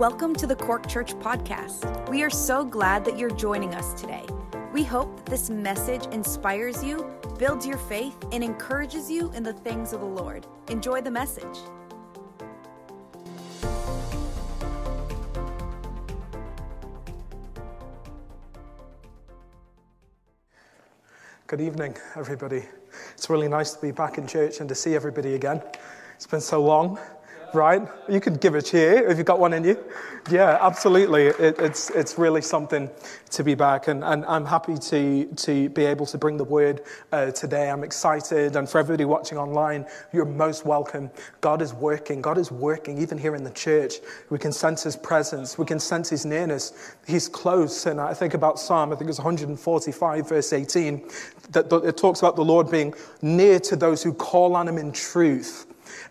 Welcome to the Cork Church Podcast. We are so glad that you're joining us today. We hope that this message inspires you, builds your faith, and encourages you in the things of the Lord. Enjoy the message. Good evening, everybody. It's really nice to be back in church and to see everybody again. It's been so long right? You can give a cheer if you've got one in you. Yeah, absolutely. It, it's, it's really something to be back, and, and I'm happy to, to be able to bring the word uh, today. I'm excited, and for everybody watching online, you're most welcome. God is working. God is working, even here in the church. We can sense His presence, we can sense His nearness. He's close, and I think about Psalm, I think it's 145, verse 18, that it talks about the Lord being near to those who call on Him in truth.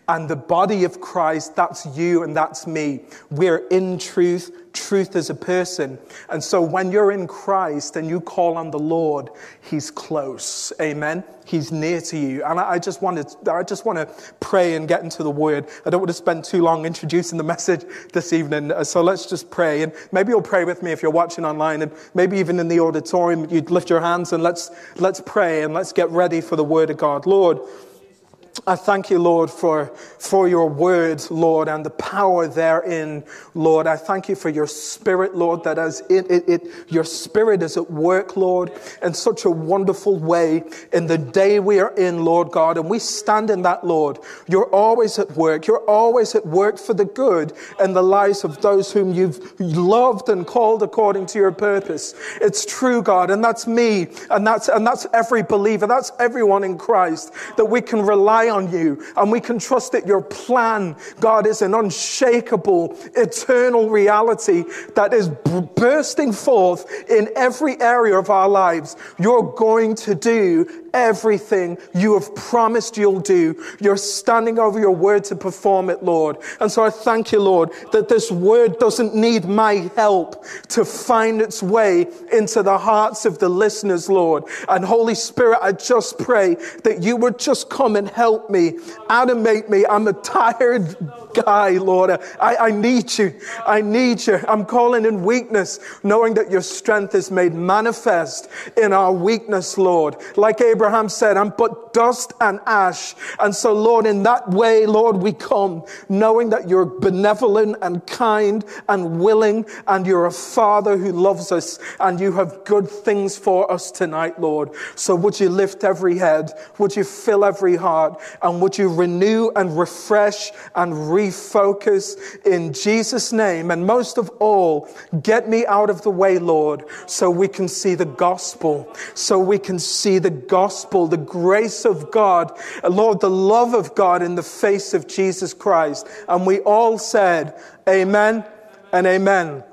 And the body of Christ, that's you and that's me. We're in truth. Truth is a person. And so when you're in Christ and you call on the Lord, He's close. Amen. He's near to you. And I just want to, I just want to pray and get into the word. I don't want to spend too long introducing the message this evening. Uh, so let's just pray. And maybe you'll pray with me if you're watching online and maybe even in the auditorium, you'd lift your hands and let's, let's pray and let's get ready for the word of God. Lord, I thank you, Lord, for, for your word, Lord, and the power therein, Lord. I thank you for your spirit, Lord, that as it, it, it, your spirit is at work, Lord, in such a wonderful way in the day we are in, Lord God. And we stand in that, Lord. You're always at work. You're always at work for the good and the lives of those whom you've loved and called according to your purpose. It's true, God. And that's me. And that's, and that's every believer. That's everyone in Christ that we can rely on you and we can trust that your plan, God, is an unshakable, eternal reality that is bursting forth in every area of our lives. You're going to do everything you have promised you'll do. You're standing over your word to perform it, Lord. And so I thank you, Lord, that this word doesn't need my help to find its way into the hearts of the listeners, Lord. And Holy Spirit, I just pray that you would just come and help me, animate me. I'm a tired guy, Lord. I, I need you. I need you. I'm calling in weakness, knowing that your strength is made manifest in our weakness, Lord. Like Abraham said, I'm but dust and ash. And so, Lord, in that way, Lord, we come knowing that you're benevolent and kind and willing and you're a father who loves us and you have good things for us tonight, Lord. So would you lift every head? Would you fill every heart? And would you renew and refresh and refocus in Jesus' name. And most of all, get me out of the way, Lord, so we can see the gospel, so we can see the gospel, the grace of God, Lord, the love of God in the face of Jesus Christ. And we all said, Amen and Amen.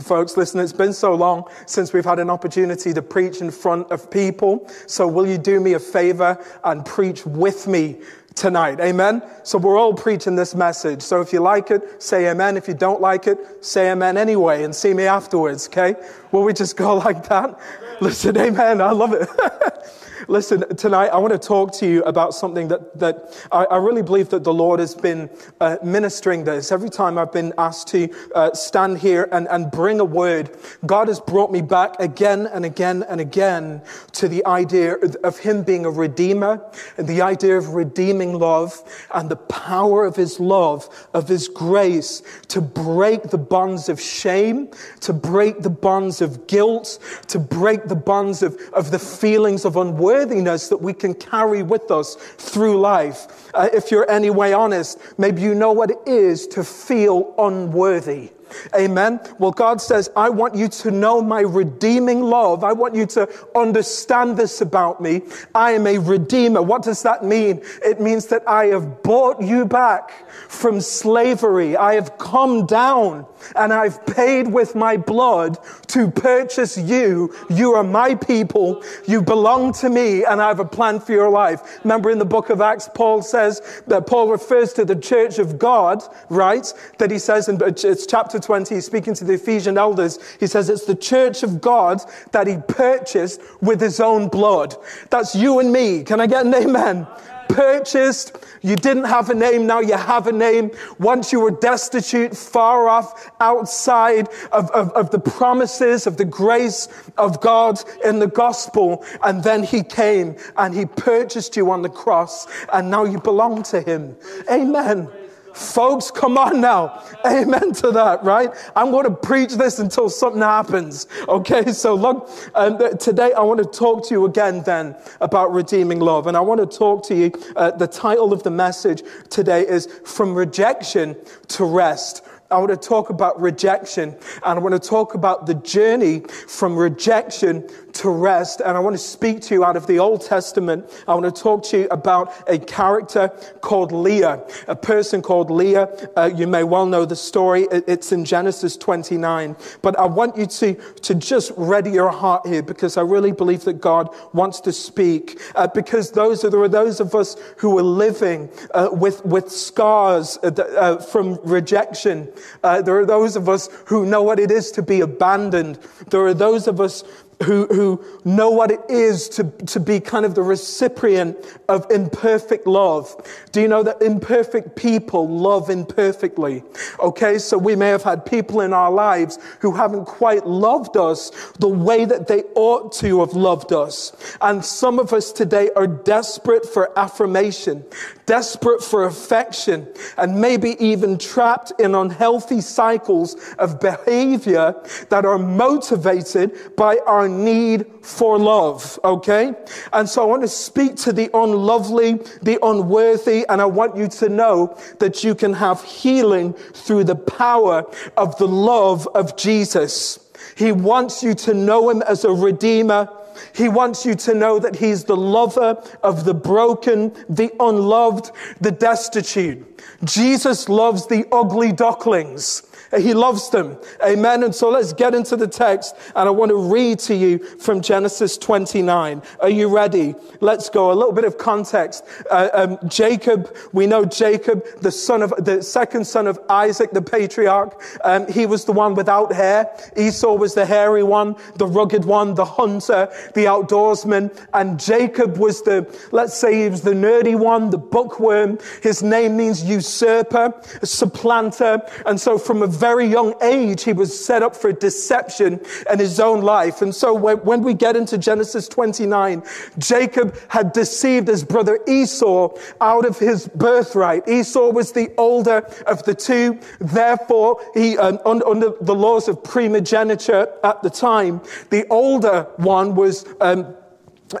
Folks, listen, it's been so long since we've had an opportunity to preach in front of people. So will you do me a favor and preach with me tonight. Amen. So we're all preaching this message. So if you like it, say amen. If you don't like it, say amen anyway and see me afterwards. Okay. Will we just go like that? Listen, amen. I love it. Listen, tonight I want to talk to you about something that, that I, I really believe that the Lord has been uh, ministering this. Every time I've been asked to uh, stand here and, and bring a word, God has brought me back again and again and again to the idea of Him being a redeemer and the idea of redeeming love and the power of His love, of His grace to break the bonds of shame, to break the bonds of guilt, to break the bonds of, of the feelings of unworthiness worthiness that we can carry with us through life. Uh, if you're anyway honest, maybe you know what it is to feel unworthy. Amen. Well, God says, I want you to know my redeeming love. I want you to understand this about me. I am a redeemer. What does that mean? It means that I have bought you back from slavery. I have come down and I've paid with my blood to purchase you. You are my people. You belong to me and I have a plan for your life. Remember in the book of Acts, Paul says that Paul refers to the church of God, right? That he says in it's chapter 20, speaking to the Ephesian elders, he says it's the church of God that he purchased with his own blood. That's you and me. Can I get an amen? purchased. You didn't have a name, now you have a name. Once you were destitute, far off, outside of, of, of the promises of the grace of God in the gospel. And then he came and he purchased you on the cross, and now you belong to him. Amen. Folks, come on now. Amen to that, right? I'm going to preach this until something happens. Okay, so look, um, today I want to talk to you again then about redeeming love. And I want to talk to you, uh, the title of the message today is From Rejection to Rest. I want to talk about rejection and I want to talk about the journey from rejection to rest. And I want to speak to you out of the Old Testament. I want to talk to you about a character called Leah, a person called Leah. Uh, you may well know the story. It's in Genesis 29. But I want you to, to just ready your heart here because I really believe that God wants to speak. Uh, because those are, there are those of us who are living uh, with, with scars uh, uh, from rejection. Uh, there are those of us who know what it is to be abandoned. There are those of us who, who know what it is to, to be kind of the recipient of imperfect love. Do you know that imperfect people love imperfectly? Okay, so we may have had people in our lives who haven't quite loved us the way that they ought to have loved us. And some of us today are desperate for affirmation, desperate for affection, and maybe even trapped in unhealthy cycles of behavior that are motivated by our need for love, okay? And so I want to speak to the unlovely, the unworthy, and I want you to know that you can have healing through the power of the love of Jesus. He wants you to know him as a redeemer. He wants you to know that he's the lover of the broken, the unloved, the destitute. Jesus loves the ugly ducklings. He loves them. Amen. And so let's get into the text. And I want to read to you from Genesis 29. Are you ready? Let's go. A little bit of context. Uh, um, Jacob, we know Jacob, the son of, the second son of Isaac, the patriarch. Um, he was the one without hair. Esau was the hairy one, the rugged one, the hunter, the outdoorsman. And Jacob was the, let's say he was the nerdy one, the bookworm. His name means usurper, supplanter. And so from a very young age, he was set up for deception in his own life. And so when, we get into Genesis 29, Jacob had deceived his brother Esau out of his birthright. Esau was the older of the two. Therefore, he, um, under, the laws of primogeniture at the time, the older one was, um,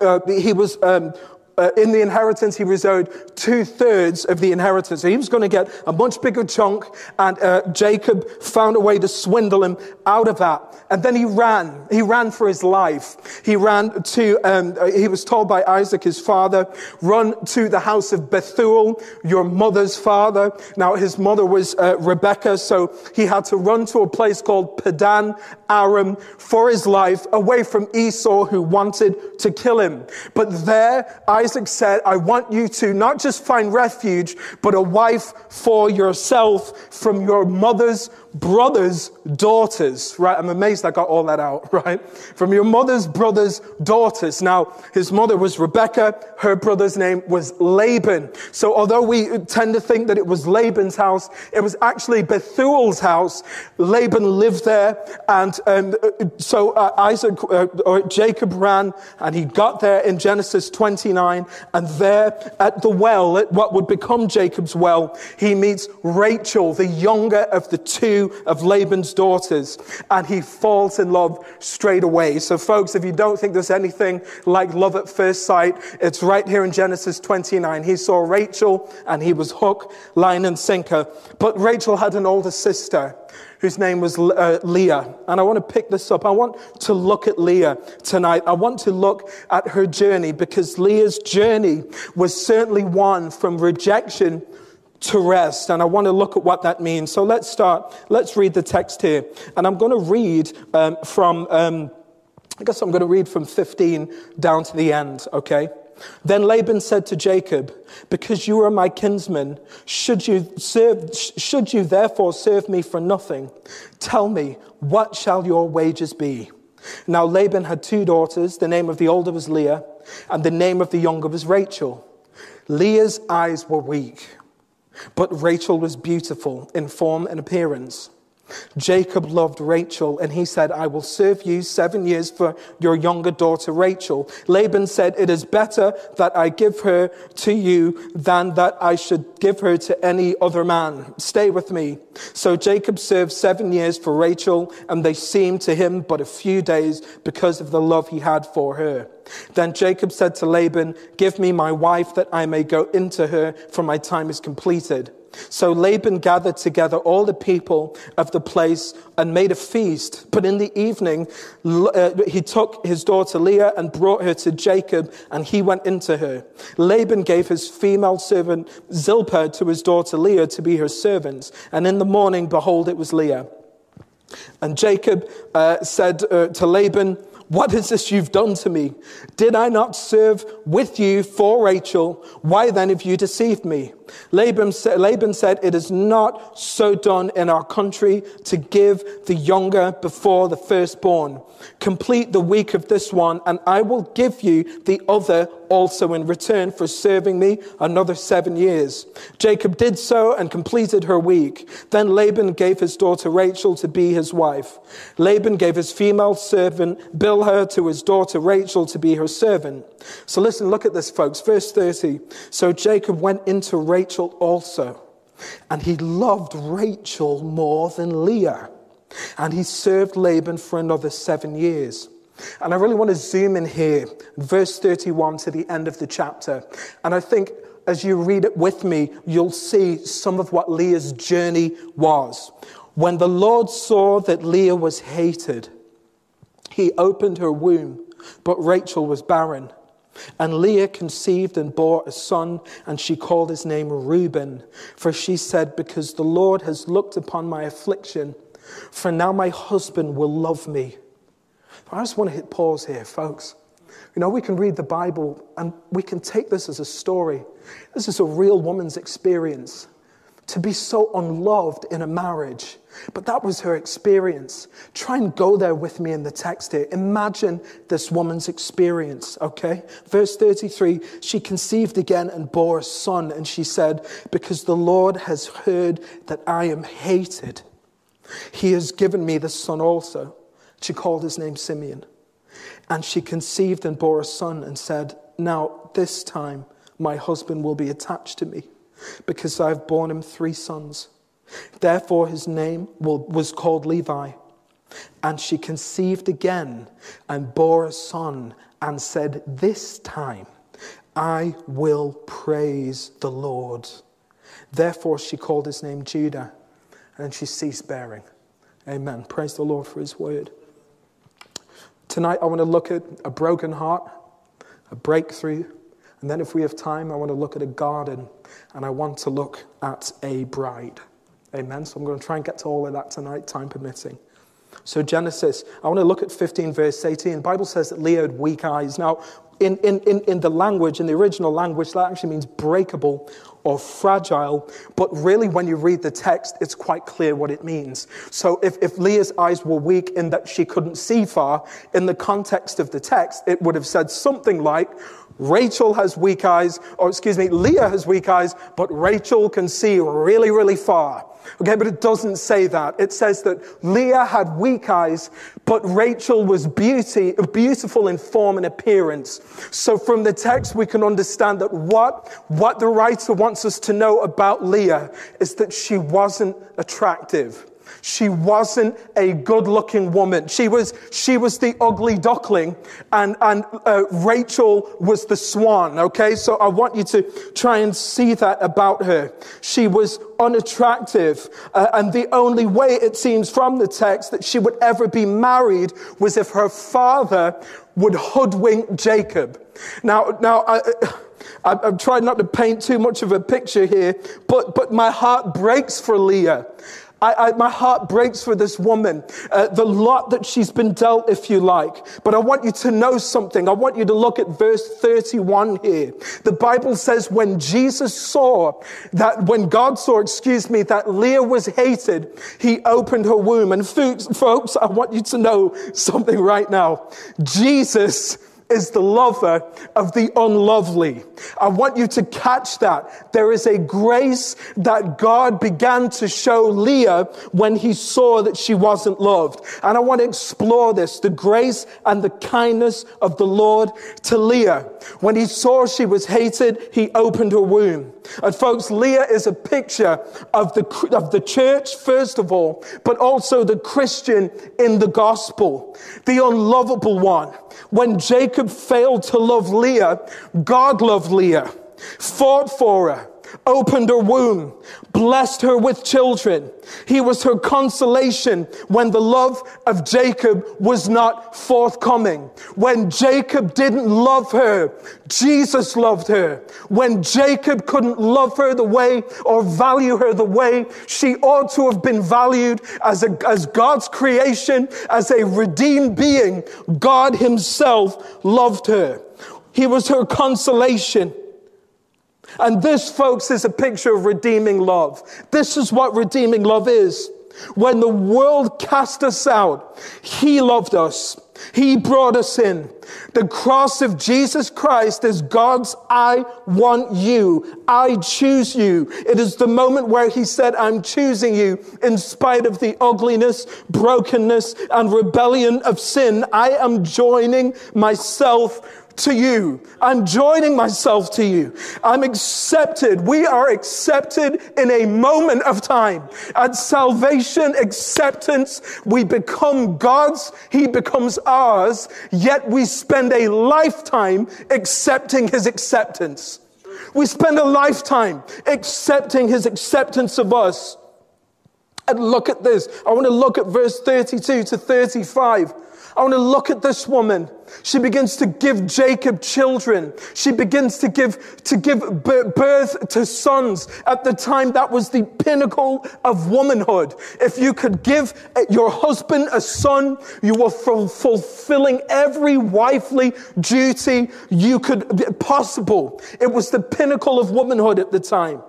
uh, he was, um, uh, in the inheritance, he was owed two thirds of the inheritance. So he was going to get a much bigger chunk, and uh, Jacob found a way to swindle him out of that. And then he ran. He ran for his life. He ran to, um, uh, he was told by Isaac, his father, run to the house of Bethuel, your mother's father. Now, his mother was uh, Rebecca, so he had to run to a place called Padan Aram for his life, away from Esau, who wanted to kill him. But there, said, I want you to not just find refuge, but a wife for yourself from your mother's brother's daughters, right? I'm amazed I got all that out, right? From your mother's brother's daughters. Now, his mother was Rebecca. Her brother's name was Laban. So although we tend to think that it was Laban's house, it was actually Bethuel's house. Laban lived there. And um, so uh, Isaac, uh, or Jacob ran and he got there in Genesis 29. And there at the well, at what would become Jacob's well, he meets Rachel, the younger of the two of Laban's daughters, and he falls in love straight away. So, folks, if you don't think there's anything like love at first sight, it's right here in Genesis 29. He saw Rachel, and he was hook, line, and sinker. But Rachel had an older sister whose name was uh, Leah. And I want to pick this up. I want to look at Leah tonight. I want to look at her journey because Leah's journey was certainly one from rejection to rest. And I want to look at what that means. So let's start. Let's read the text here. And I'm going to read um, from, um, I guess I'm going to read from 15 down to the end, okay? Then Laban said to Jacob, Because you are my kinsman, should you, serve, should you therefore serve me for nothing? Tell me, what shall your wages be? Now Laban had two daughters. The name of the older was Leah, and the name of the younger was Rachel. Leah's eyes were weak, but Rachel was beautiful in form and appearance. Jacob loved Rachel, and he said, I will serve you seven years for your younger daughter Rachel. Laban said, It is better that I give her to you than that I should give her to any other man. Stay with me. So Jacob served seven years for Rachel, and they seemed to him but a few days because of the love he had for her. Then Jacob said to Laban, Give me my wife that I may go into her, for my time is completed. So Laban gathered together all the people of the place and made a feast. But in the evening, uh, he took his daughter Leah and brought her to Jacob, and he went into her. Laban gave his female servant Zilpah to his daughter Leah to be her servant. And in the morning, behold, it was Leah. And Jacob uh, said uh, to Laban, what is this you've done to me? Did I not serve with you for Rachel? Why then have you deceived me? Laban, Laban said, It is not so done in our country to give the younger before the firstborn. Complete the week of this one, and I will give you the other also in return for serving me another seven years. Jacob did so and completed her week. Then Laban gave his daughter Rachel to be his wife. Laban gave his female servant Bilhah to his daughter Rachel to be her servant. So listen, look at this, folks. Verse 30. So Jacob went into Rachel also, and he loved Rachel more than Leah. And he served Laban for another seven years. And I really want to zoom in here, verse 31 to the end of the chapter. And I think as you read it with me, you'll see some of what Leah's journey was. When the Lord saw that Leah was hated, he opened her womb, but Rachel was barren. And Leah conceived and bore a son, and she called his name Reuben, for she said, Because the Lord has looked upon my affliction, for now my husband will love me. I just want to hit pause here, folks. You know, we can read the Bible and we can take this as a story. This is a real woman's experience to be so unloved in a marriage. But that was her experience. Try and go there with me in the text here. Imagine this woman's experience, okay? Verse 33 she conceived again and bore a son, and she said, Because the Lord has heard that I am hated, he has given me the son also. She called his name Simeon. And she conceived and bore a son and said, Now this time my husband will be attached to me because I've borne him three sons. Therefore, his name was called Levi. And she conceived again and bore a son and said, This time I will praise the Lord. Therefore, she called his name Judah, and she ceased bearing. Amen. Praise the Lord for his word. Tonight, I want to look at a broken heart, a breakthrough, and then, if we have time, I want to look at a garden and I want to look at a bride. Amen. So I'm going to try and get to all of that tonight, time permitting. So Genesis, I want to look at 15 verse 18. The Bible says that Leah had weak eyes. Now, in, in, in, in the language, in the original language, that actually means breakable or fragile. But really, when you read the text, it's quite clear what it means. So if, if Leah's eyes were weak in that she couldn't see far, in the context of the text, it would have said something like, Rachel has weak eyes, or excuse me, Leah has weak eyes, but Rachel can see really, really far. Okay, but it doesn't say that. It says that Leah had weak eyes, but Rachel was beauty, beautiful in form and appearance. So from the text, we can understand that what, what the writer wants us to know about Leah is that she wasn't attractive. She wasn't a good looking woman. She was, she was the ugly duckling and, and uh, Rachel was the swan. Okay. So I want you to try and see that about her. She was unattractive. Uh, and the only way it seems from the text that she would ever be married was if her father would hoodwink Jacob. Now, now, I, I've tried not to paint too much of a picture here, but, but my heart breaks for Leah. I, I, my heart breaks for this woman, uh, the lot that she's been dealt, if you like. But I want you to know something. I want you to look at verse 31 here. The Bible says when Jesus saw that, when God saw, excuse me, that Leah was hated, he opened her womb. And folks, I want you to know something right now. Jesus is the lover of the unlovely. I want you to catch that. There is a grace that God began to show Leah when he saw that she wasn't loved. And I want to explore this, the grace and the kindness of the Lord to Leah. When he saw she was hated, he opened her womb. And folks, Leah is a picture of the, of the church, first of all, but also the Christian in the gospel, the unlovable one. When Jacob failed to love Leah, God loved Leah, fought for her, opened her womb, blessed her with children. He was her consolation when the love of Jacob was not forthcoming. When Jacob didn't love her, Jesus loved her. When Jacob couldn't love her the way or value her the way she ought to have been valued as, a, as God's creation, as a redeemed being, God himself loved her. He was her consolation. And this, folks, is a picture of redeeming love. This is what redeeming love is. When the world cast us out, He loved us. He brought us in. The cross of Jesus Christ is God's I want you. I choose you. It is the moment where He said, I'm choosing you in spite of the ugliness, brokenness, and rebellion of sin. I am joining myself to you. I'm joining myself to you. I'm accepted. We are accepted in a moment of time. At salvation, acceptance, we become God's, He becomes ours, yet we spend a lifetime accepting His acceptance. We spend a lifetime accepting His acceptance of us. And look at this. I want to look at verse 32 to 35. I want to look at this woman. She begins to give Jacob children. She begins to give, to give birth to sons. At the time, that was the pinnacle of womanhood. If you could give uh, your husband a son, you were fulfilling every wifely duty you could possible. It was the pinnacle of womanhood at the time.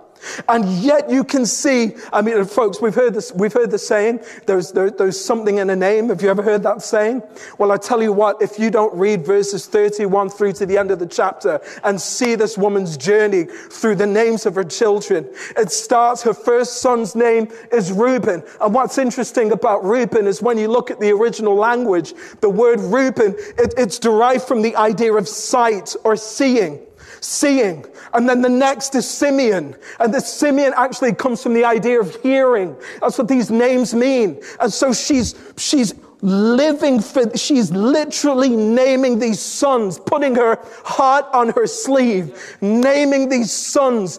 And yet you can see, I mean, folks, we've heard this, we've heard the saying, there's, there, there's something in a name. Have you ever heard that saying? Well, I tell you what, if you don't read verses 31 through to the end of the chapter and see this woman's journey through the names of her children, it starts, her first son's name is Reuben. And what's interesting about Reuben is when you look at the original language, the word Reuben, it, it's derived from the idea of sight or seeing seeing. And then the next is Simeon. And the Simeon actually comes from the idea of hearing. That's what these names mean. And so she's, she's living for, she's literally naming these sons, putting her heart on her sleeve, naming these sons,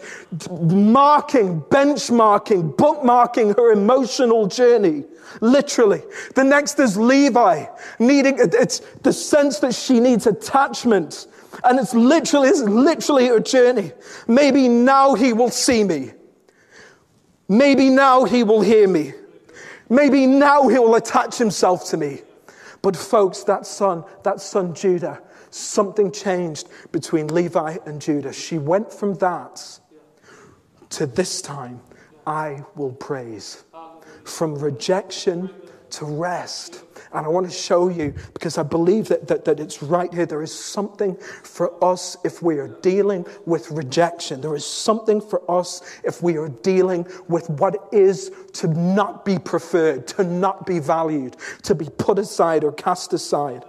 marking, benchmarking, bookmarking her emotional journey. Literally. The next is Levi, needing, it's the sense that she needs attachment and it's literally, it's literally a journey. Maybe now he will see me. Maybe now he will hear me. Maybe now he will attach himself to me. But folks, that son, that son Judah, something changed between Levi and Judah. She went from that to this time, I will praise. From rejection to rest. And I want to show you because I believe that, that, that it's right here. There is something for us if we are dealing with rejection. There is something for us if we are dealing with what it is to not be preferred, to not be valued, to be put aside or cast aside.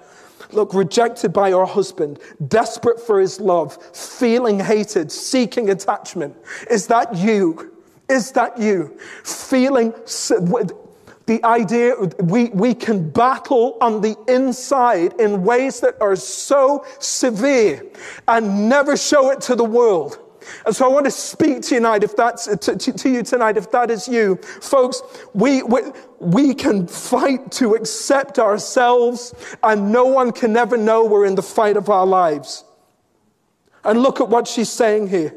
Look, rejected by our husband, desperate for his love, feeling hated, seeking attachment. Is that you? Is that you? Feeling the idea we, we can battle on the inside in ways that are so severe and never show it to the world. And so I want to speak tonight, if that's to, to, to you tonight, if that is you, folks. We, we we can fight to accept ourselves, and no one can ever know we're in the fight of our lives. And look at what she's saying here,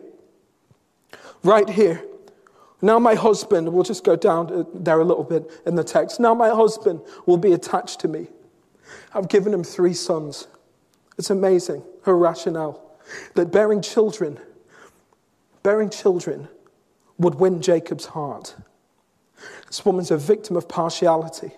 right here. Now, my husband, we'll just go down uh, there a little bit in the text. Now, my husband will be attached to me. I've given him three sons. It's amazing, her rationale. That bearing children, bearing children would win Jacob's heart. This woman's a victim of partiality.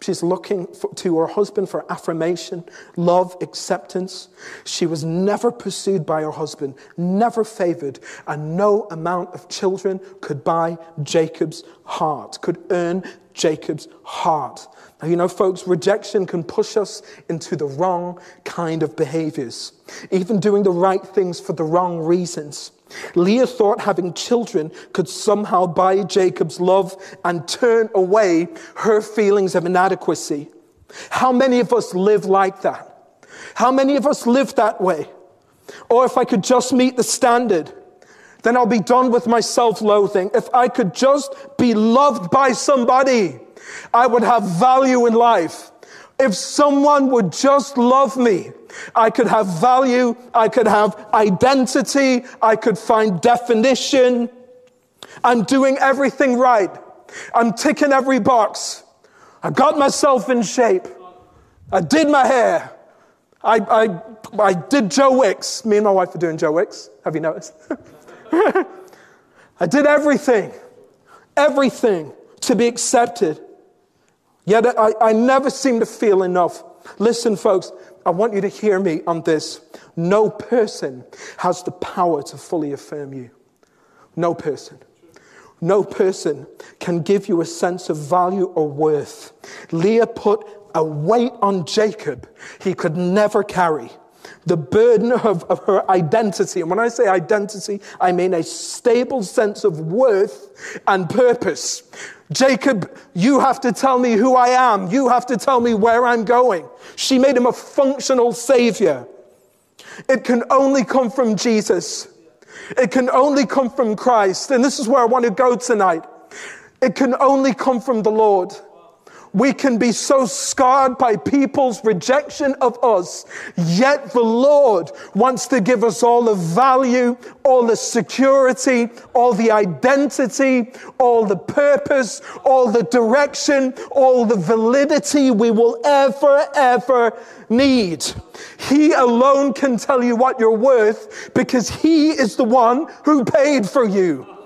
She's looking for, to her husband for affirmation, love, acceptance. She was never pursued by her husband, never favored, and no amount of children could buy Jacob's heart, could earn Jacob's heart. Now, you know, folks, rejection can push us into the wrong kind of behaviors, even doing the right things for the wrong reasons. Leah thought having children could somehow buy Jacob's love and turn away her feelings of inadequacy. How many of us live like that? How many of us live that way? Or if I could just meet the standard, then I'll be done with my self loathing. If I could just be loved by somebody, I would have value in life. If someone would just love me, I could have value, I could have identity, I could find definition. I'm doing everything right. I'm ticking every box. I got myself in shape. I did my hair. I, I, I did Joe Wicks. Me and my wife are doing Joe Wicks. Have you noticed? I did everything, everything to be accepted. Yet I, I never seem to feel enough. Listen, folks, I want you to hear me on this. No person has the power to fully affirm you. No person. No person can give you a sense of value or worth. Leah put a weight on Jacob he could never carry. The burden of, of, her identity. And when I say identity, I mean a stable sense of worth and purpose. Jacob, you have to tell me who I am. You have to tell me where I'm going. She made him a functional savior. It can only come from Jesus. It can only come from Christ. And this is where I want to go tonight. It can only come from the Lord. We can be so scarred by people's rejection of us, yet the Lord wants to give us all the value, all the security, all the identity, all the purpose, all the direction, all the validity we will ever, ever need. He alone can tell you what you're worth because He is the one who paid for you.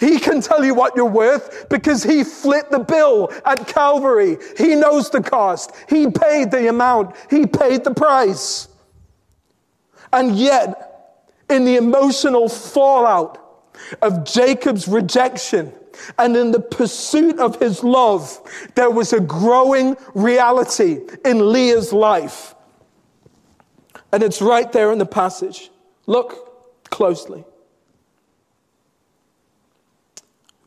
He can tell you what you're worth because he flit the bill at Calvary. He knows the cost. He paid the amount. He paid the price. And yet, in the emotional fallout of Jacob's rejection, and in the pursuit of his love, there was a growing reality in Leah's life. And it's right there in the passage. Look closely.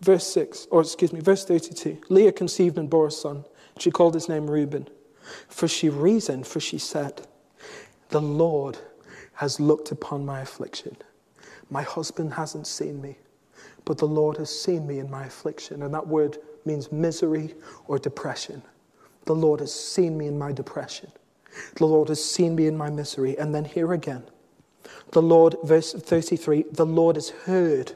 Verse 6, or excuse me, verse 32. Leah conceived and bore a son. She called his name Reuben. For she reasoned, for she said, The Lord has looked upon my affliction. My husband hasn't seen me, but the Lord has seen me in my affliction. And that word means misery or depression. The Lord has seen me in my depression. The Lord has seen me in my misery. And then here again, the Lord, verse 33, the Lord has heard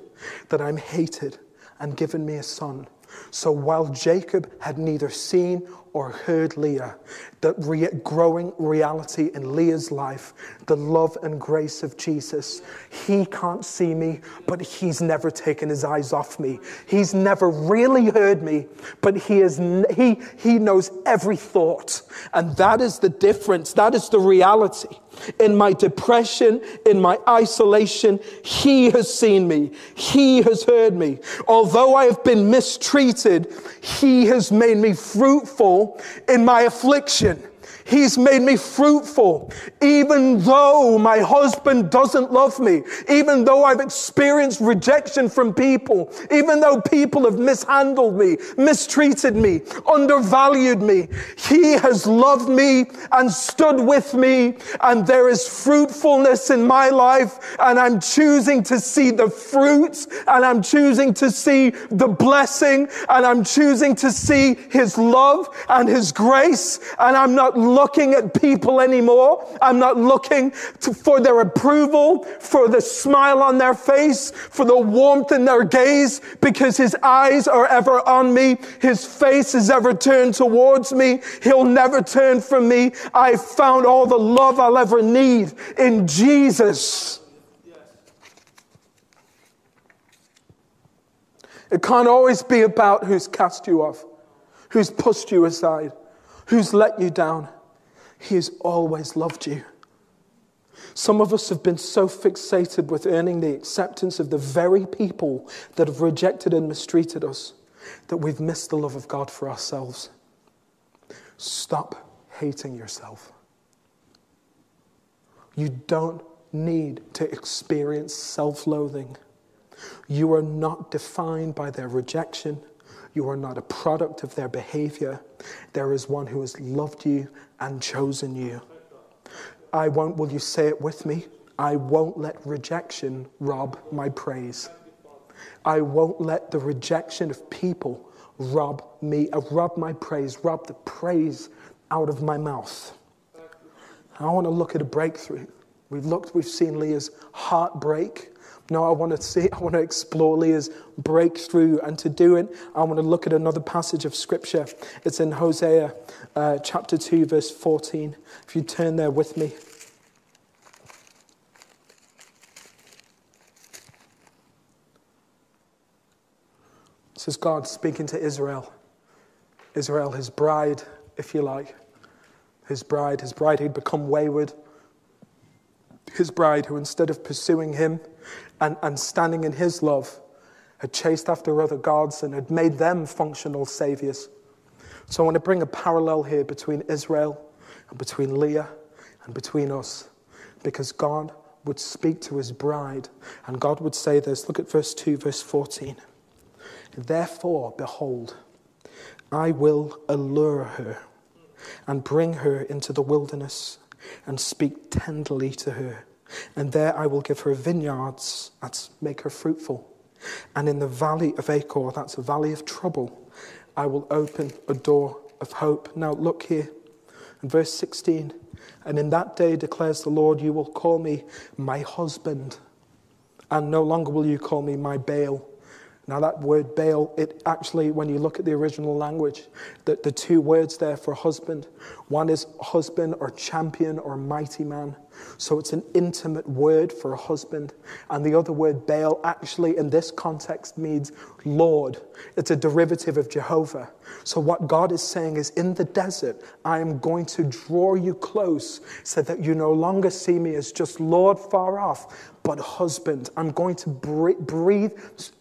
that I'm hated and given me a son. So while Jacob had neither seen or heard Leah, the re- growing reality in Leah's life, the love and grace of Jesus. He can't see me, but he's never taken his eyes off me. He's never really heard me, but he, is, he, he knows every thought. And that is the difference. That is the reality. In my depression, in my isolation, He has seen me. He has heard me. Although I have been mistreated, He has made me fruitful in my affliction. He's made me fruitful. Even though my husband doesn't love me, even though I've experienced rejection from people, even though people have mishandled me, mistreated me, undervalued me, He has loved me and stood with me. And there is fruitfulness in my life. And I'm choosing to see the fruits and I'm choosing to see the blessing and I'm choosing to see His love and His grace. And I'm not looking at people anymore. I'm not looking to, for their approval, for the smile on their face, for the warmth in their gaze, because his eyes are ever on me. His face is ever turned towards me. He'll never turn from me. I found all the love I'll ever need in Jesus. It can't always be about who's cast you off, who's pushed you aside who's let you down. He has always loved you. Some of us have been so fixated with earning the acceptance of the very people that have rejected and mistreated us that we've missed the love of God for ourselves. Stop hating yourself. You don't need to experience self loathing. You are not defined by their rejection. You are not a product of their behavior. There is one who has loved you and chosen you. I won't, will you say it with me? I won't let rejection rob my praise. I won't let the rejection of people rob me, uh, rob my praise, rob the praise out of my mouth. I want to look at a breakthrough. We've looked, we've seen Leah's heartbreak. Now I want to see, I want to explore Leah's breakthrough. And to do it, I want to look at another passage of scripture. It's in Hosea uh, chapter 2, verse 14. If you turn there with me. This is God speaking to Israel. Israel, his bride, if you like. His bride, his bride who'd become wayward. His bride who, instead of pursuing him and, and standing in his love, had chased after other gods and had made them functional saviors. So I want to bring a parallel here between Israel and between Leah and between us because God would speak to his bride and God would say this. Look at verse 2, verse 14. Therefore, behold, I will allure her and bring her into the wilderness and speak tenderly to her. And there I will give her vineyards, that's make her fruitful. And in the valley of Achor, that's a valley of trouble, I will open a door of hope. Now look here in verse 16. And in that day declares the Lord, you will call me my husband, and no longer will you call me my Baal now, that word Baal, it actually, when you look at the original language, the, the two words there for husband, one is husband or champion or mighty man. So it's an intimate word for a husband. And the other word, Baal, actually in this context means Lord. It's a derivative of Jehovah. So what God is saying is, in the desert, I am going to draw you close so that you no longer see me as just Lord far off, but husband. I'm going to breathe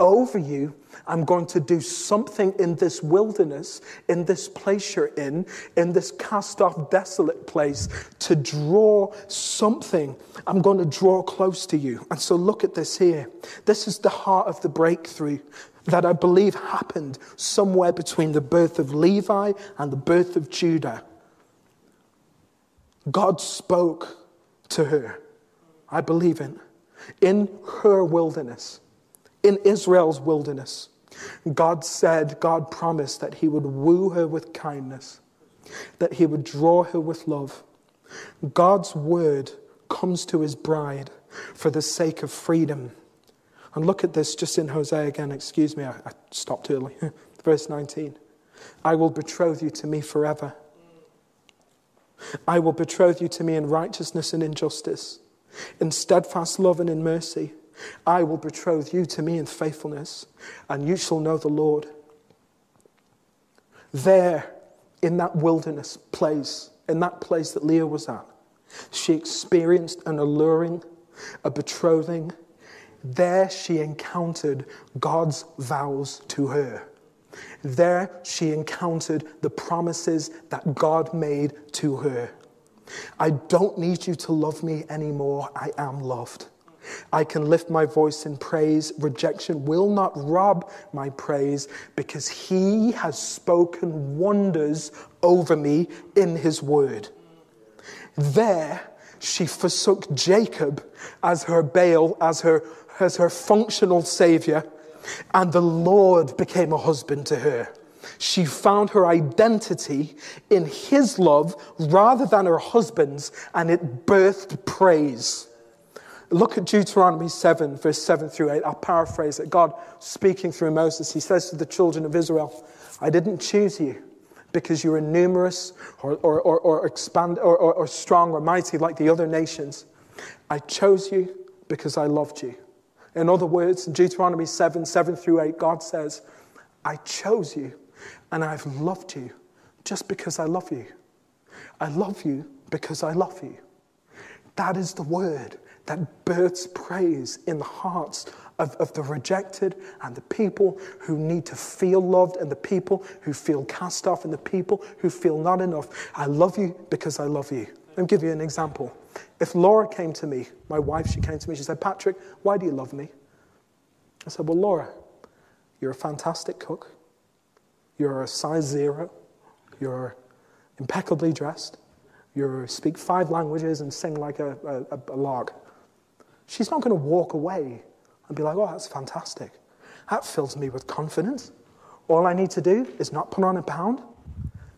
over you. I'm going to do something in this wilderness, in this place you're in, in this cast off, desolate place, to draw something. I'm going to draw close to you. And so look at this here. This is the heart of the breakthrough that I believe happened somewhere between the birth of Levi and the birth of Judah. God spoke to her. I believe in in her wilderness, in Israel's wilderness. God said, God promised that He would woo her with kindness, that He would draw her with love. God's word comes to His bride for the sake of freedom. And look at this just in Hosea again. Excuse me, I, I stopped early. Verse 19 I will betroth you to me forever. I will betroth you to me in righteousness and in justice. In steadfast love and in mercy, I will betroth you to me in faithfulness, and you shall know the Lord. There, in that wilderness place, in that place that Leah was at, she experienced an alluring, a betrothing. There she encountered God's vows to her. There she encountered the promises that God made to her. I don't need you to love me anymore. I am loved. I can lift my voice in praise. Rejection will not rob my praise because he has spoken wonders over me in his word. There, she forsook Jacob as her Baal, as her, as her functional savior, and the Lord became a husband to her. She found her identity in his love rather than her husband's, and it birthed praise. Look at Deuteronomy 7, verse 7 through 8. I'll paraphrase it. God speaking through Moses, he says to the children of Israel, I didn't choose you because you were numerous or, or, or, or expand, or, or, or strong or mighty like the other nations. I chose you because I loved you. In other words, in Deuteronomy 7, 7 through 8, God says, I chose you and I've loved you just because I love you. I love you because I love you. That is the word that births praise in the hearts of, of the rejected and the people who need to feel loved and the people who feel cast off and the people who feel not enough. I love you because I love you. Let me give you an example. If Laura came to me, my wife, she came to me, she said, Patrick, why do you love me? I said, Well, Laura, you're a fantastic cook. You're a size zero. You're impeccably dressed. You speak five languages and sing like a, a, a lark. She's not going to walk away and be like, oh, that's fantastic. That fills me with confidence. All I need to do is not put on a pound.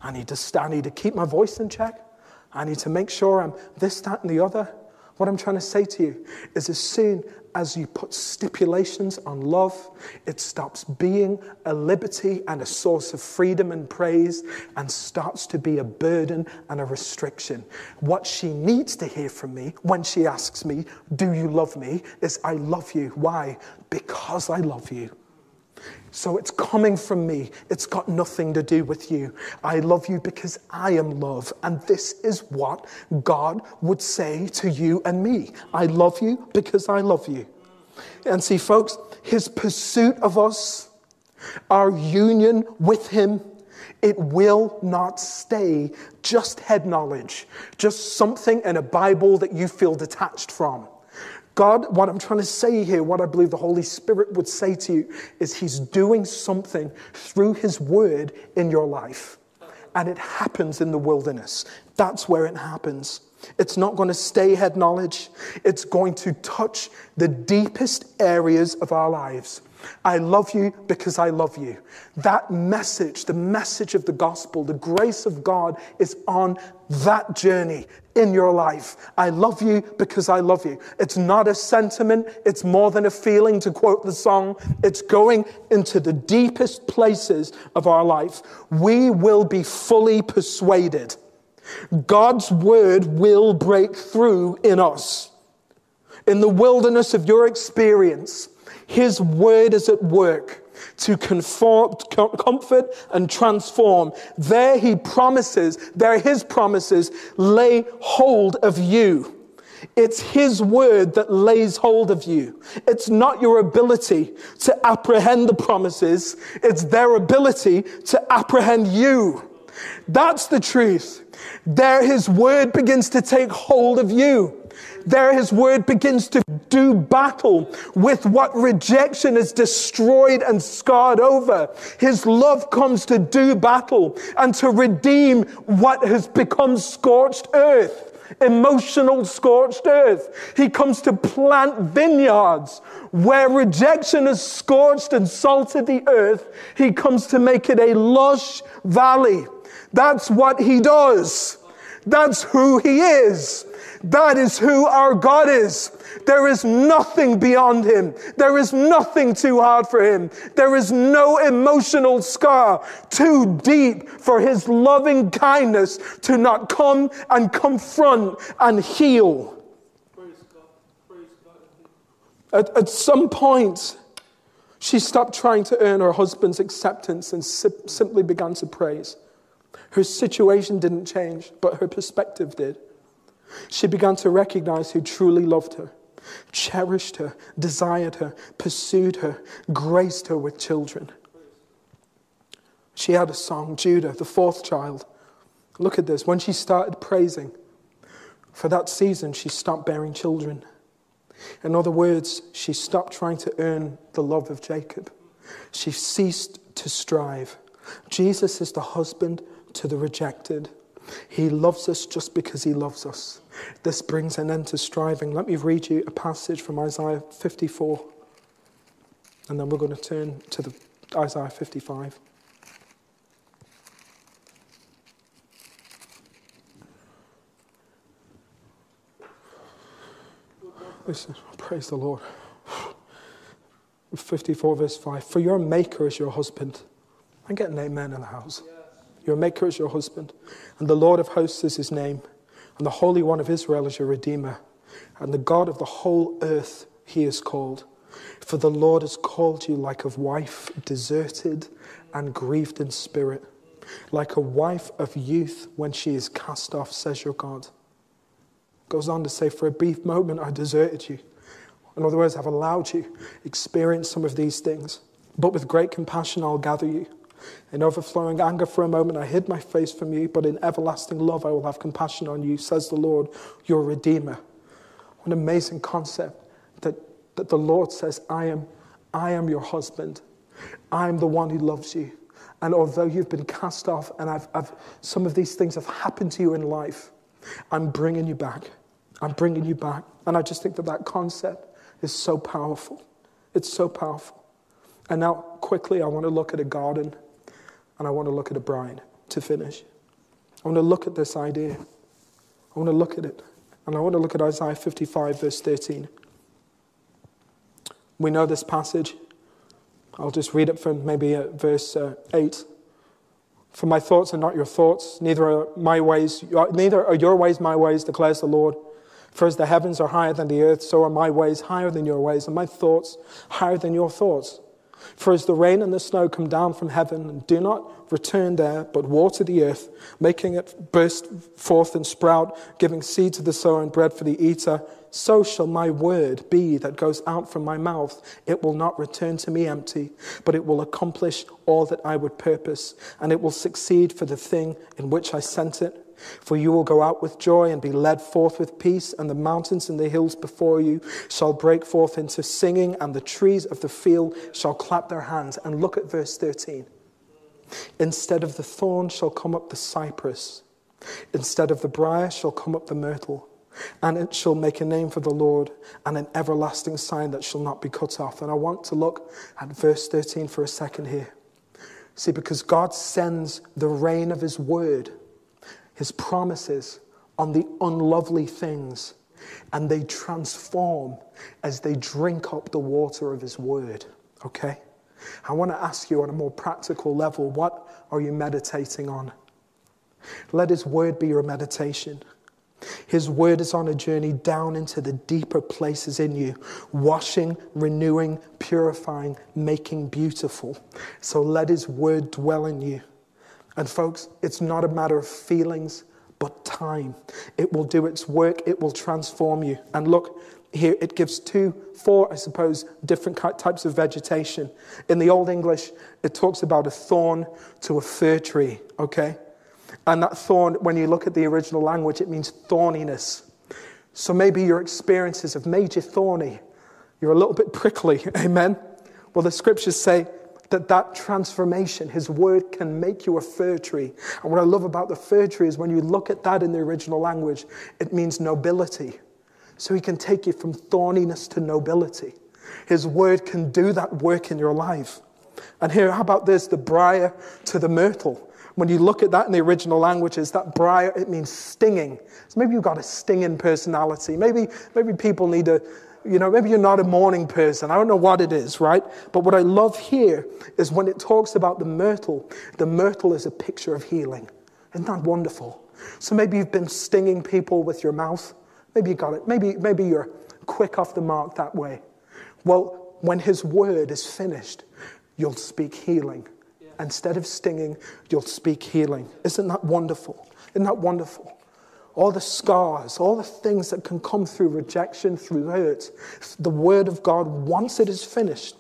I need to, I need to keep my voice in check. I need to make sure I'm this, that, and the other. What I'm trying to say to you is as soon as you put stipulations on love, it stops being a liberty and a source of freedom and praise and starts to be a burden and a restriction. What she needs to hear from me when she asks me, Do you love me? is I love you. Why? Because I love you. So it's coming from me. It's got nothing to do with you. I love you because I am love. And this is what God would say to you and me. I love you because I love you. And see, folks, his pursuit of us, our union with him, it will not stay just head knowledge, just something in a Bible that you feel detached from. God, what I'm trying to say here, what I believe the Holy Spirit would say to you, is He's doing something through His Word in your life. And it happens in the wilderness. That's where it happens. It's not going to stay head knowledge, it's going to touch the deepest areas of our lives. I love you because I love you. That message, the message of the gospel, the grace of God is on that journey in your life. I love you because I love you. It's not a sentiment, it's more than a feeling, to quote the song. It's going into the deepest places of our life. We will be fully persuaded. God's word will break through in us. In the wilderness of your experience, his word is at work to conform, comfort and transform. There he promises, there his promises lay hold of you. It's His word that lays hold of you. It's not your ability to apprehend the promises, it's their ability to apprehend you. That's the truth. There His word begins to take hold of you. There, his word begins to do battle with what rejection has destroyed and scarred over. His love comes to do battle and to redeem what has become scorched earth emotional scorched earth. He comes to plant vineyards where rejection has scorched and salted the earth. He comes to make it a lush valley. That's what he does. That's who he is. That is who our God is. There is nothing beyond him. There is nothing too hard for him. There is no emotional scar too deep for his loving kindness to not come and confront and heal. At, at some point, she stopped trying to earn her husband's acceptance and simply began to praise. Her situation didn't change, but her perspective did. She began to recognize who truly loved her, cherished her, desired her, pursued her, graced her with children. She had a song, Judah, the fourth child. Look at this. When she started praising, for that season, she stopped bearing children. In other words, she stopped trying to earn the love of Jacob. She ceased to strive. Jesus is the husband to the rejected. He loves us just because he loves us. This brings an end to striving. Let me read you a passage from Isaiah 54, and then we're going to turn to the Isaiah 55. Listen, praise the Lord. 54 verse 5. For your maker is your husband. I'm getting amen in the house. Your maker is your husband, and the Lord of hosts is his name, and the Holy One of Israel is your redeemer, and the God of the whole earth he is called. For the Lord has called you like a wife deserted and grieved in spirit. like a wife of youth when she is cast off, says your God. Goes on to say, For a brief moment I deserted you. In other words, I've allowed you experience some of these things, but with great compassion I'll gather you. In overflowing anger for a moment I hid my face from you, but in everlasting love I will have compassion on you, says the Lord, your Redeemer. What an amazing concept that, that the Lord says, I am, I am your husband. I am the one who loves you. And although you've been cast off and I've, I've, some of these things have happened to you in life, I'm bringing you back. I'm bringing you back. And I just think that that concept is so powerful. It's so powerful. And now, quickly, I want to look at a garden and I want to look at a bride to finish. I want to look at this idea. I want to look at it. And I want to look at Isaiah 55, verse 13. We know this passage. I'll just read it from maybe uh, verse uh, 8. For my thoughts are not your thoughts, neither are my ways, neither are your ways my ways, declares the Lord. For as the heavens are higher than the earth, so are my ways higher than your ways, and my thoughts higher than your thoughts. For as the rain and the snow come down from heaven and do not return there, but water the earth, making it burst forth and sprout, giving seed to the sower and bread for the eater, so shall my word be that goes out from my mouth. It will not return to me empty, but it will accomplish all that I would purpose, and it will succeed for the thing in which I sent it. For you will go out with joy and be led forth with peace, and the mountains and the hills before you shall break forth into singing, and the trees of the field shall clap their hands. And look at verse 13. Instead of the thorn shall come up the cypress, instead of the brier shall come up the myrtle, and it shall make a name for the Lord and an everlasting sign that shall not be cut off. And I want to look at verse 13 for a second here. See, because God sends the rain of His word his promises on the unlovely things, and they transform as they drink up the water of his word. Okay? I want to ask you on a more practical level what are you meditating on? Let his word be your meditation. His word is on a journey down into the deeper places in you, washing, renewing, purifying, making beautiful. So let his word dwell in you. And folks, it's not a matter of feelings, but time. It will do its work, it will transform you. And look, here it gives two, four, I suppose, different types of vegetation. In the Old English, it talks about a thorn to a fir tree, okay? And that thorn, when you look at the original language, it means thorniness. So maybe your experiences have made you thorny. You're a little bit prickly, amen? Well, the scriptures say that that transformation, his word can make you a fir tree. And what I love about the fir tree is when you look at that in the original language, it means nobility. So he can take you from thorniness to nobility. His word can do that work in your life. And here, how about this? The briar to the myrtle. When you look at that in the original languages, that briar, it means stinging. So maybe you've got a stinging personality. Maybe, maybe people need to you know, maybe you're not a morning person. I don't know what it is, right? But what I love here is when it talks about the myrtle, the myrtle is a picture of healing. Isn't that wonderful? So maybe you've been stinging people with your mouth. Maybe you got it. Maybe, maybe you're quick off the mark that way. Well, when his word is finished, you'll speak healing. Yeah. Instead of stinging, you'll speak healing. Isn't that wonderful? Isn't that wonderful? All the scars, all the things that can come through rejection, through hurt, the Word of God, once it is finished,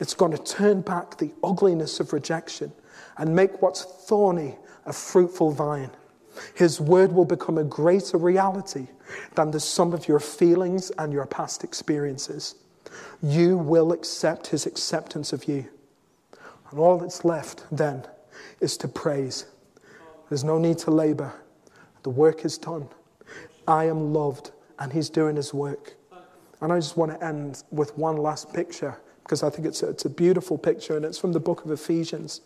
it's going to turn back the ugliness of rejection and make what's thorny a fruitful vine. His Word will become a greater reality than the sum of your feelings and your past experiences. You will accept His acceptance of you. And all that's left then is to praise. There's no need to labor. The work is done. I am loved, and He's doing His work. And I just want to end with one last picture because I think it's a, it's a beautiful picture, and it's from the book of Ephesians.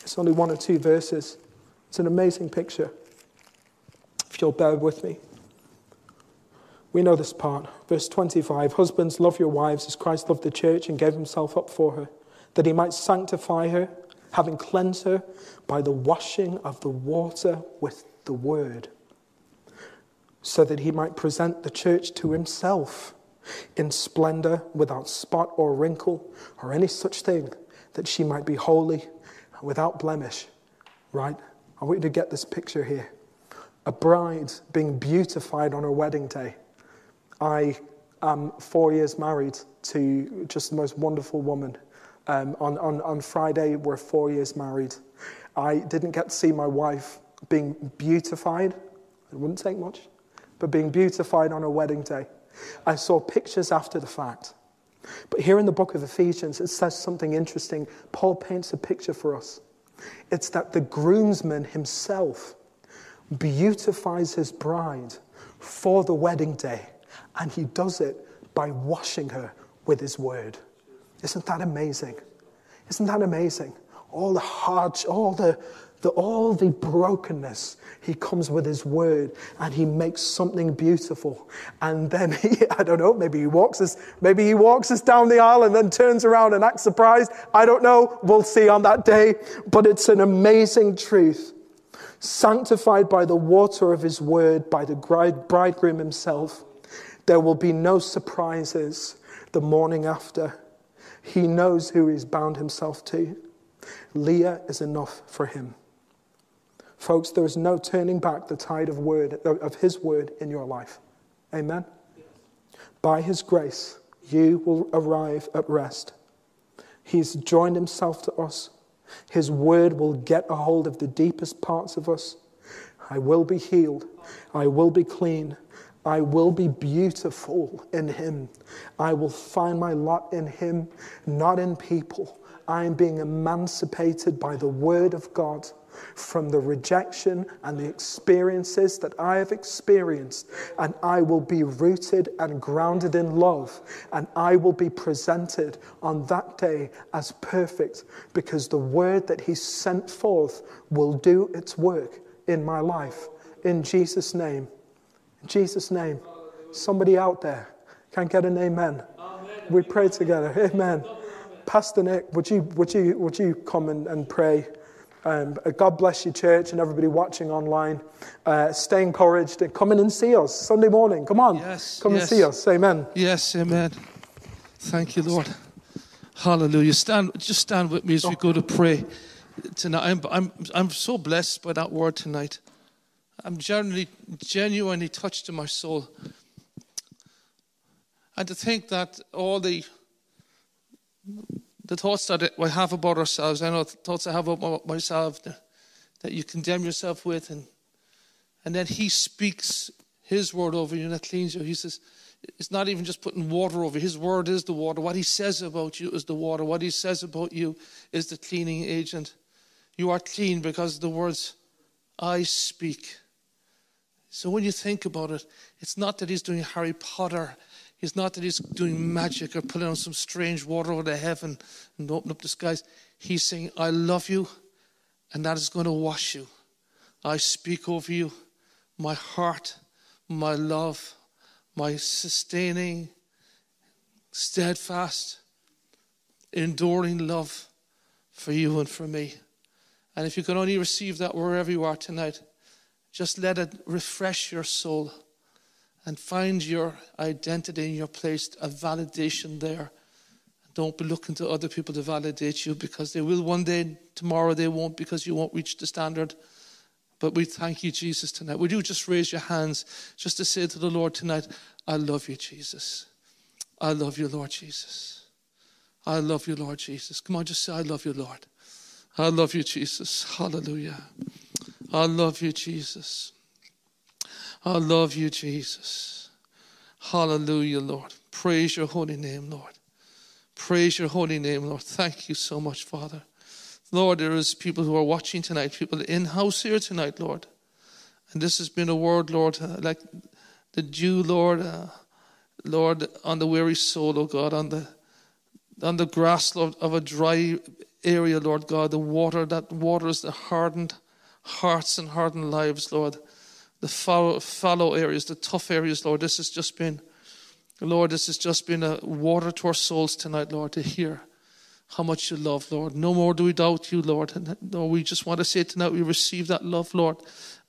It's only one or two verses. It's an amazing picture. If you'll bear with me. We know this part. Verse 25 Husbands, love your wives as Christ loved the church and gave himself up for her, that he might sanctify her, having cleansed her by the washing of the water with the word, so that he might present the church to himself in splendor, without spot or wrinkle or any such thing, that she might be holy, without blemish, right? I want you to get this picture here. A bride being beautified on her wedding day. I am four years married to just the most wonderful woman. Um, on, on, on Friday, we're four years married. I didn't get to see my wife being beautified. It wouldn't take much, but being beautified on a wedding day. I saw pictures after the fact. But here in the book of Ephesians, it says something interesting. Paul paints a picture for us. It's that the groomsman himself beautifies his bride for the wedding day, and he does it by washing her with his word. Isn't that amazing? Isn't that amazing? All the hard, all the, the, all the brokenness, he comes with his word and he makes something beautiful. And then he, I don't know, maybe he walks us, maybe he walks us down the aisle and then turns around and acts surprised. I don't know. We'll see on that day. But it's an amazing truth. Sanctified by the water of his word, by the bridegroom himself, there will be no surprises the morning after. He knows who he's bound himself to. Leah is enough for him. Folks, there is no turning back the tide of word of his word in your life. Amen. By his grace, you will arrive at rest. He's joined himself to us. His word will get a hold of the deepest parts of us. I will be healed. I will be clean. I will be beautiful in Him. I will find my lot in Him, not in people. I am being emancipated by the Word of God from the rejection and the experiences that I have experienced, and I will be rooted and grounded in love, and I will be presented on that day as perfect because the Word that He sent forth will do its work in my life. In Jesus' name. In Jesus' name. Somebody out there can get an amen. amen. We pray together. Amen. Pastor Nick, would you, would you, would you come and, and pray? Um, God bless you, church, and everybody watching online. Uh, stay encouraged and come in and see us Sunday morning. Come on. Yes, come yes. and see us. Amen. Yes, amen. Thank you, Lord. Hallelujah. Stand, just stand with me as we go to pray tonight. I'm, I'm, I'm so blessed by that word tonight. I'm genuinely, genuinely touched in my soul. And to think that all the the thoughts that we have about ourselves, I know the thoughts I have about myself that you condemn yourself with, and and then He speaks His word over you and that cleans you. He says, it's not even just putting water over. His word is the water. What He says about you is the water. What He says about you is the cleaning agent. You are clean because the words I speak. So when you think about it, it's not that he's doing Harry Potter. It's not that he's doing magic or putting on some strange water over the heaven and open up the skies. He's saying, I love you, and that is going to wash you. I speak over you my heart, my love, my sustaining, steadfast, enduring love for you and for me. And if you can only receive that wherever you are tonight, just let it refresh your soul and find your identity and your place, a validation there. Don't be looking to other people to validate you because they will one day, tomorrow they won't because you won't reach the standard. But we thank you, Jesus, tonight. Would you just raise your hands just to say to the Lord tonight, I love you, Jesus. I love you, Lord Jesus. I love you, Lord Jesus. Come on, just say, I love you, Lord. I love you, Jesus. Hallelujah. I love you, Jesus. I love you, Jesus. Hallelujah, Lord. Praise your holy name, Lord. Praise your holy name, Lord. Thank you so much, Father. Lord, there is people who are watching tonight, people in house here tonight, Lord. And this has been a word, Lord, uh, like the dew, Lord, uh, Lord, on the weary soul, oh God, on the on the grass, Lord, of a dry area, Lord God, the water that waters the hardened hearts and hardened lives, Lord. The fallow, areas, the tough areas, Lord. This has just been, Lord, this has just been a water to our souls tonight, Lord, to hear how much you love, Lord. No more do we doubt you, Lord. And Lord, we just want to say tonight we receive that love, Lord.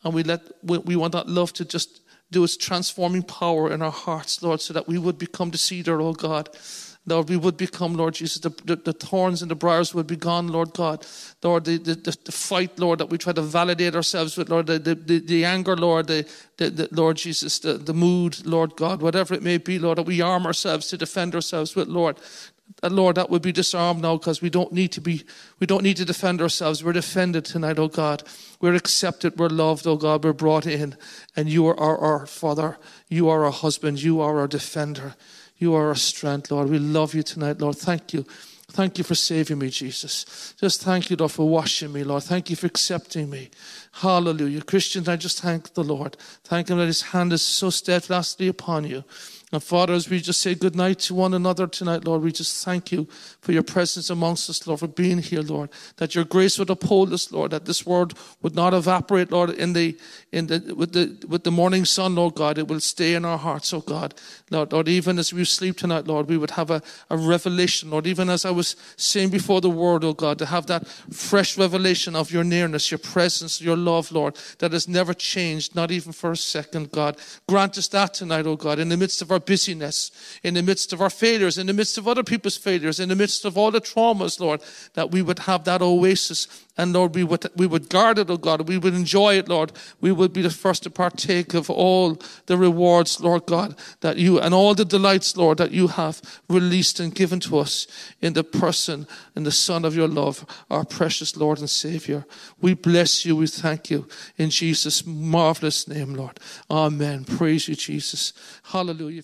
And we let we want that love to just do its transforming power in our hearts, Lord, so that we would become the cedar, oh God. Lord, we would become, Lord Jesus, the, the, the thorns and the briars would be gone, Lord God. Lord, the, the, the, fight, Lord, that we try to validate ourselves with, Lord, the, the, the, anger, Lord, the, the, the, Lord Jesus, the, the mood, Lord God, whatever it may be, Lord, that we arm ourselves to defend ourselves with, Lord. And Lord, that would be disarmed now because we don't need to be, we don't need to defend ourselves. We're defended tonight, oh God. We're accepted, we're loved, oh God. We're brought in. And you are our, our Father. You are our husband. You are our defender. You are our strength, Lord. We love you tonight, Lord. Thank you. Thank you for saving me, Jesus. Just thank you, Lord, for washing me, Lord. Thank you for accepting me. Hallelujah. Christians, I just thank the Lord. Thank Him that His hand is so steadfastly upon you. And Father, as we just say good night to one another tonight, Lord, we just thank you for your presence amongst us, Lord, for being here, Lord. That your grace would uphold us, Lord. That this word would not evaporate, Lord, in the in the with the with the morning sun, Lord God. It will stay in our hearts, oh God. Lord, Lord, even as we sleep tonight, Lord, we would have a, a revelation, Lord, even as I was saying before the word, oh God, to have that fresh revelation of your nearness, your presence, your love, Lord, that has never changed, not even for a second, God. Grant us that tonight, oh God, in the midst of our busyness, in the midst of our failures, in the midst of other people's failures, in the midst of all the traumas, Lord, that we would have that oasis. And Lord, we would, we would guard it, oh God. We would enjoy it, Lord. We would be the first to partake of all the rewards, Lord God, that you, and all the delights, Lord, that you have released and given to us in the person and the Son of your love, our precious Lord and Savior. We bless you. We thank you in Jesus' marvelous name, Lord. Amen. Praise you, Jesus. Hallelujah.